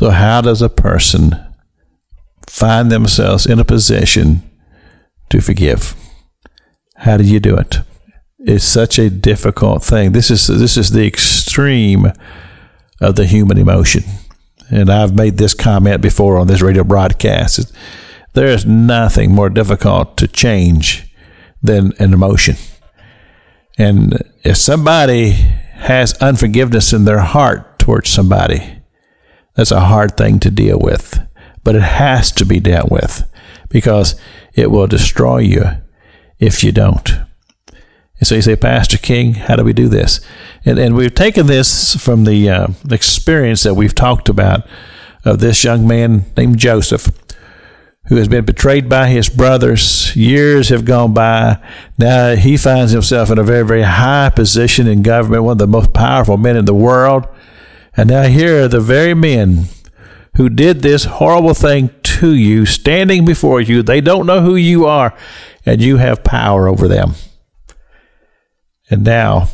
So, how does a person find themselves in a position to forgive? How do you do it? It's such a difficult thing. This is this is the extreme of the human emotion. And I've made this comment before on this radio broadcast. There is nothing more difficult to change than an emotion. And if somebody has unforgiveness in their heart towards somebody, that's a hard thing to deal with. But it has to be dealt with because it will destroy you if you don't. And so you say, Pastor King, how do we do this? And, and we've taken this from the uh, experience that we've talked about of this young man named Joseph who has been betrayed by his brothers. Years have gone by. Now he finds himself in a very, very high position in government, one of the most powerful men in the world. And now here are the very men who did this horrible thing to you standing before you. They don't know who you are, and you have power over them. And now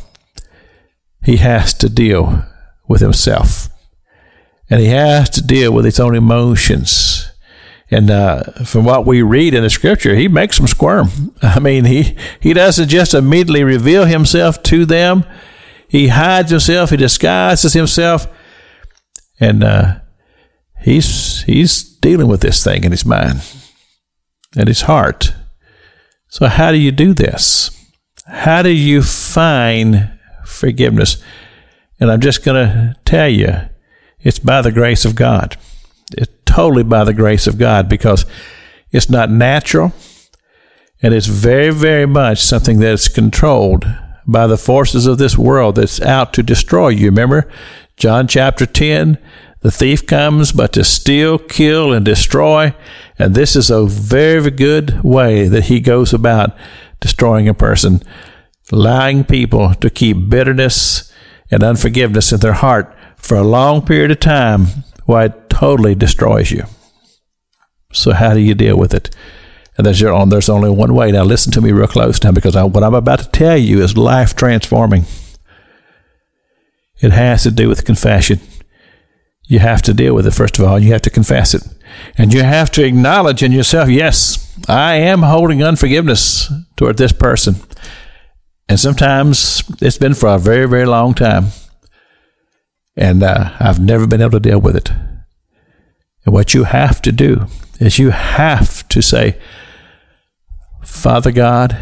he has to deal with himself. And he has to deal with his own emotions. And uh, from what we read in the scripture, he makes them squirm. I mean, he, he doesn't just immediately reveal himself to them, he hides himself, he disguises himself, and uh, he's, he's dealing with this thing in his mind and his heart. So, how do you do this? How do you find forgiveness? And I'm just going to tell you, it's by the grace of God. It's totally by the grace of God because it's not natural and it's very, very much something that's controlled by the forces of this world that's out to destroy you. Remember John chapter 10? The thief comes but to steal, kill, and destroy. And this is a very good way that he goes about destroying a person, allowing people to keep bitterness and unforgiveness in their heart for a long period of time while it totally destroys you. So, how do you deal with it? And there's, there's only one way. Now, listen to me real close now because I, what I'm about to tell you is life transforming. It has to do with confession. You have to deal with it, first of all. You have to confess it. And you have to acknowledge in yourself, yes, I am holding unforgiveness toward this person. And sometimes it's been for a very, very long time. And uh, I've never been able to deal with it. And what you have to do is you have to say, Father God,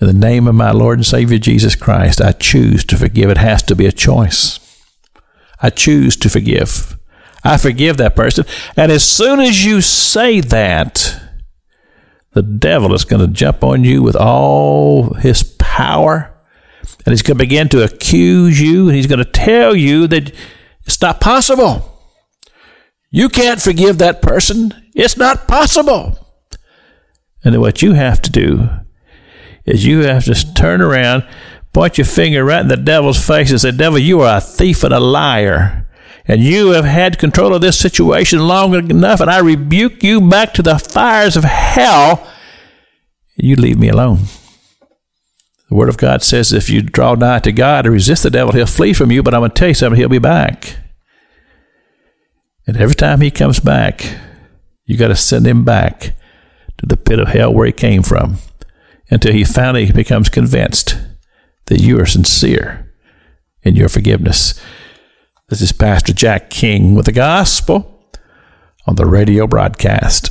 in the name of my Lord and Savior Jesus Christ, I choose to forgive. It has to be a choice. I choose to forgive. I forgive that person. And as soon as you say that, the devil is going to jump on you with all his power. And he's going to begin to accuse you. And he's going to tell you that it's not possible. You can't forgive that person. It's not possible. And what you have to do is you have to turn around, point your finger right in the devil's face and say, Devil, you are a thief and a liar and you have had control of this situation long enough, and I rebuke you back to the fires of hell. You leave me alone. The Word of God says if you draw nigh to God and resist the devil, he'll flee from you, but I'm going to tell you something, he'll be back. And every time he comes back, you got to send him back to the pit of hell where he came from until he finally becomes convinced that you are sincere in your forgiveness. This is Pastor Jack King with the gospel on the radio broadcast.